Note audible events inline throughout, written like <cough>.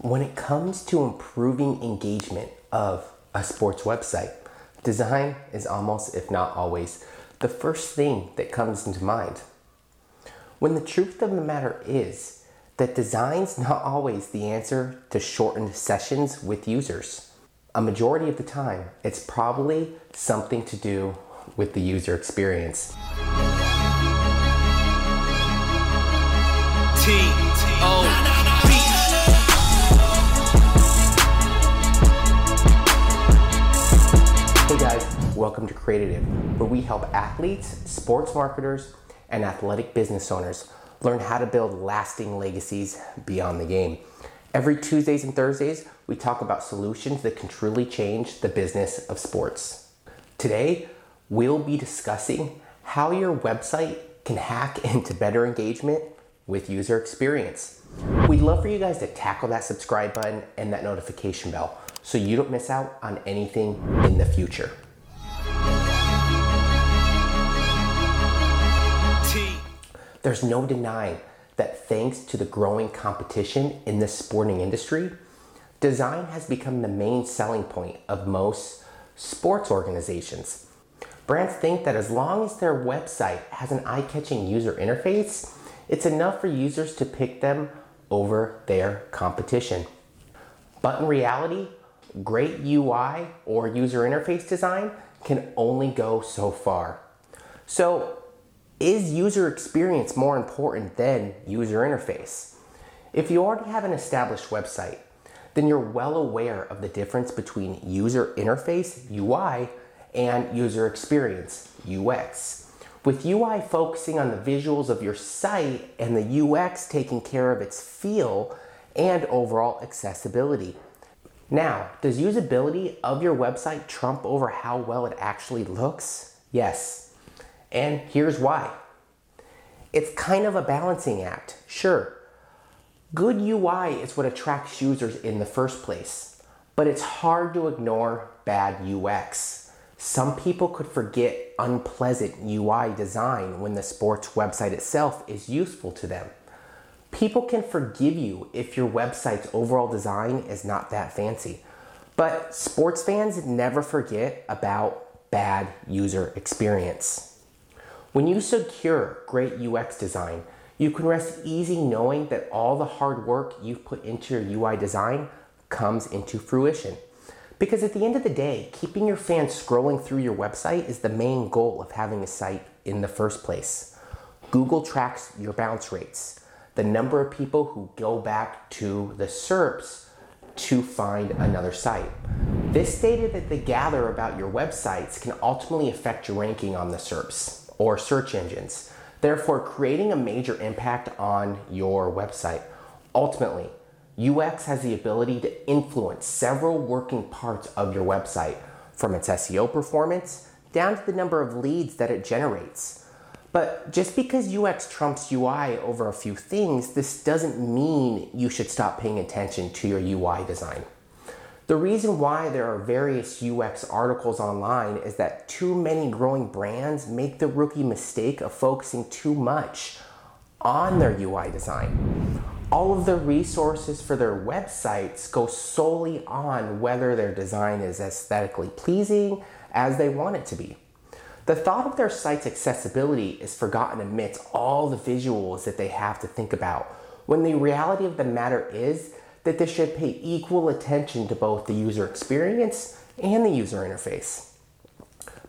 When it comes to improving engagement of a sports website, design is almost, if not always, the first thing that comes into mind. When the truth of the matter is that design's not always the answer to shortened sessions with users. A majority of the time, it's probably something to do with the user experience. T Welcome to Creatitive, where we help athletes, sports marketers, and athletic business owners learn how to build lasting legacies beyond the game. Every Tuesdays and Thursdays, we talk about solutions that can truly change the business of sports. Today, we'll be discussing how your website can hack <laughs> into better engagement with user experience. We'd love for you guys to tackle that subscribe button and that notification bell so you don't miss out on anything in the future. There's no denying that thanks to the growing competition in the sporting industry, design has become the main selling point of most sports organizations. Brands think that as long as their website has an eye catching user interface, it's enough for users to pick them over their competition. But in reality, great UI or user interface design can only go so far. So, is user experience more important than user interface? If you already have an established website, then you're well aware of the difference between user interface, UI, and user experience, UX. With UI focusing on the visuals of your site and the UX taking care of its feel and overall accessibility. Now, does usability of your website trump over how well it actually looks? Yes. And here's why it's kind of a balancing act. Sure, good UI is what attracts users in the first place, but it's hard to ignore bad UX. Some people could forget unpleasant UI design when the sports website itself is useful to them. People can forgive you if your website's overall design is not that fancy. But sports fans never forget about bad user experience. When you secure great UX design, you can rest easy knowing that all the hard work you've put into your UI design comes into fruition. Because at the end of the day, keeping your fans scrolling through your website is the main goal of having a site in the first place. Google tracks your bounce rates, the number of people who go back to the SERPs to find another site. This data that they gather about your websites can ultimately affect your ranking on the SERPs or search engines, therefore creating a major impact on your website. Ultimately, UX has the ability to influence several working parts of your website, from its SEO performance down to the number of leads that it generates. But just because UX trumps UI over a few things, this doesn't mean you should stop paying attention to your UI design. The reason why there are various UX articles online is that too many growing brands make the rookie mistake of focusing too much on their UI design. All of the resources for their websites go solely on whether their design is aesthetically pleasing as they want it to be. The thought of their site's accessibility is forgotten amidst all the visuals that they have to think about, when the reality of the matter is that they should pay equal attention to both the user experience and the user interface.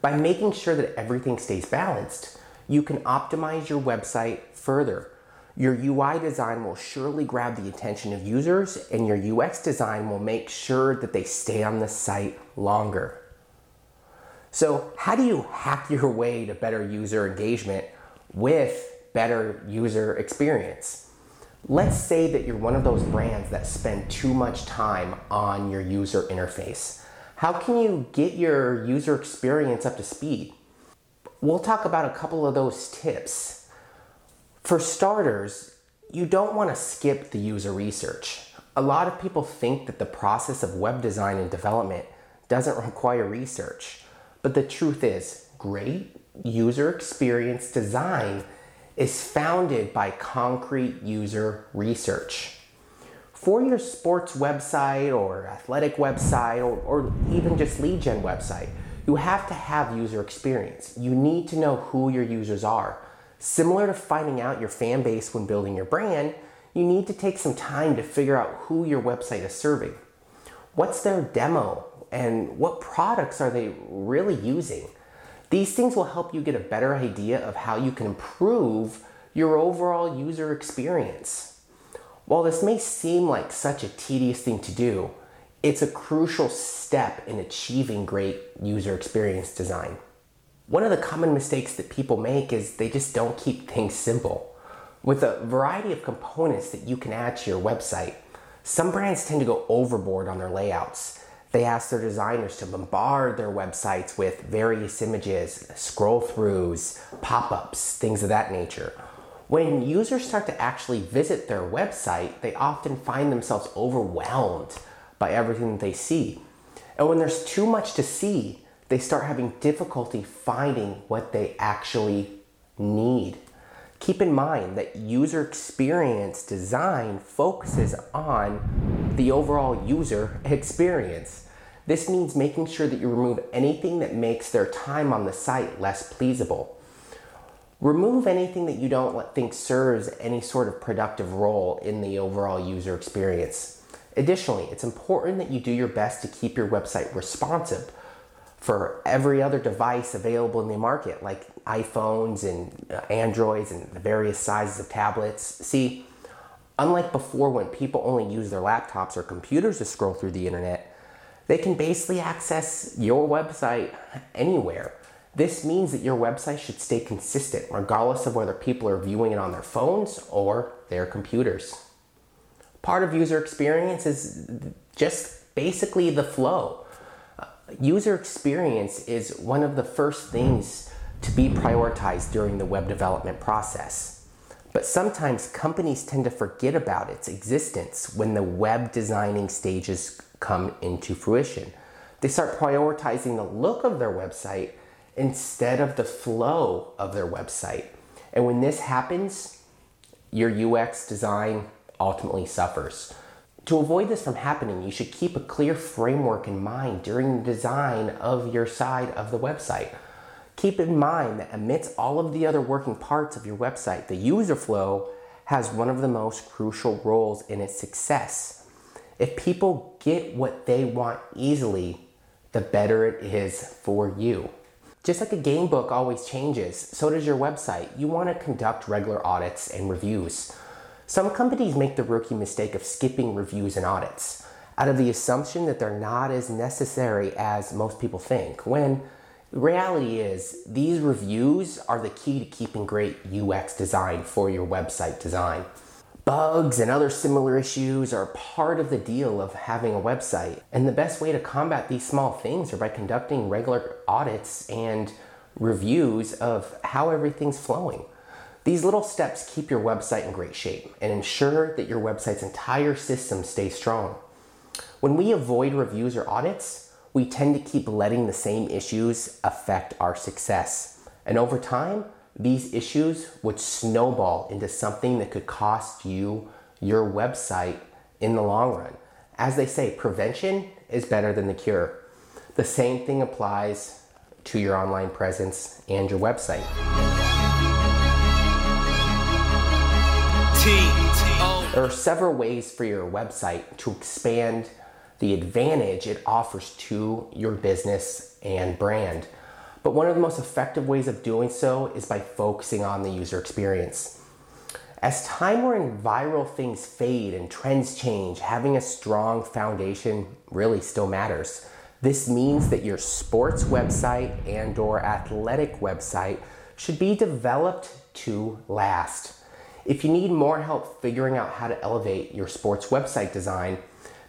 By making sure that everything stays balanced, you can optimize your website further. Your UI design will surely grab the attention of users, and your UX design will make sure that they stay on the site longer. So, how do you hack your way to better user engagement with better user experience? Let's say that you're one of those brands that spend too much time on your user interface. How can you get your user experience up to speed? We'll talk about a couple of those tips. For starters, you don't want to skip the user research. A lot of people think that the process of web design and development doesn't require research. But the truth is, great user experience design is founded by concrete user research. For your sports website or athletic website or, or even just lead gen website, you have to have user experience. You need to know who your users are. Similar to finding out your fan base when building your brand, you need to take some time to figure out who your website is serving. What's their demo and what products are they really using? These things will help you get a better idea of how you can improve your overall user experience. While this may seem like such a tedious thing to do, it's a crucial step in achieving great user experience design. One of the common mistakes that people make is they just don't keep things simple. With a variety of components that you can add to your website, some brands tend to go overboard on their layouts. They ask their designers to bombard their websites with various images, scroll throughs, pop ups, things of that nature. When users start to actually visit their website, they often find themselves overwhelmed by everything that they see. And when there's too much to see, they start having difficulty finding what they actually need. Keep in mind that user experience design focuses on the overall user experience. This means making sure that you remove anything that makes their time on the site less pleasable. Remove anything that you don't think serves any sort of productive role in the overall user experience. Additionally, it's important that you do your best to keep your website responsive for every other device available in the market, like iPhones and uh, Androids and the various sizes of tablets. See, unlike before when people only use their laptops or computers to scroll through the internet, they can basically access your website anywhere. This means that your website should stay consistent regardless of whether people are viewing it on their phones or their computers. Part of user experience is just basically the flow. User experience is one of the first things to be prioritized during the web development process. But sometimes companies tend to forget about its existence when the web designing stages come into fruition. They start prioritizing the look of their website instead of the flow of their website. And when this happens, your UX design ultimately suffers. To avoid this from happening, you should keep a clear framework in mind during the design of your side of the website. Keep in mind that amidst all of the other working parts of your website, the user flow has one of the most crucial roles in its success. If people get what they want easily, the better it is for you. Just like a game book always changes, so does your website. You want to conduct regular audits and reviews. Some companies make the rookie mistake of skipping reviews and audits out of the assumption that they're not as necessary as most people think, when the reality is these reviews are the key to keeping great UX design for your website design. Bugs and other similar issues are part of the deal of having a website. And the best way to combat these small things are by conducting regular audits and reviews of how everything's flowing. These little steps keep your website in great shape and ensure that your website's entire system stays strong. When we avoid reviews or audits, we tend to keep letting the same issues affect our success. And over time, these issues would snowball into something that could cost you your website in the long run. As they say, prevention is better than the cure. The same thing applies to your online presence and your website. There are several ways for your website to expand the advantage it offers to your business and brand. But one of the most effective ways of doing so is by focusing on the user experience. As time and viral things fade and trends change, having a strong foundation really still matters. This means that your sports website and or athletic website should be developed to last. If you need more help figuring out how to elevate your sports website design,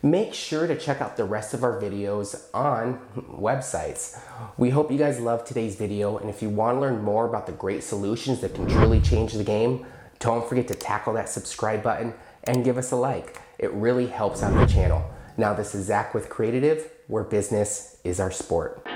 make sure to check out the rest of our videos on <laughs> websites. We hope you guys loved today's video, and if you want to learn more about the great solutions that can truly change the game, don't forget to tackle that subscribe button and give us a like. It really helps out the channel. Now, this is Zach with Creatitive, where business is our sport.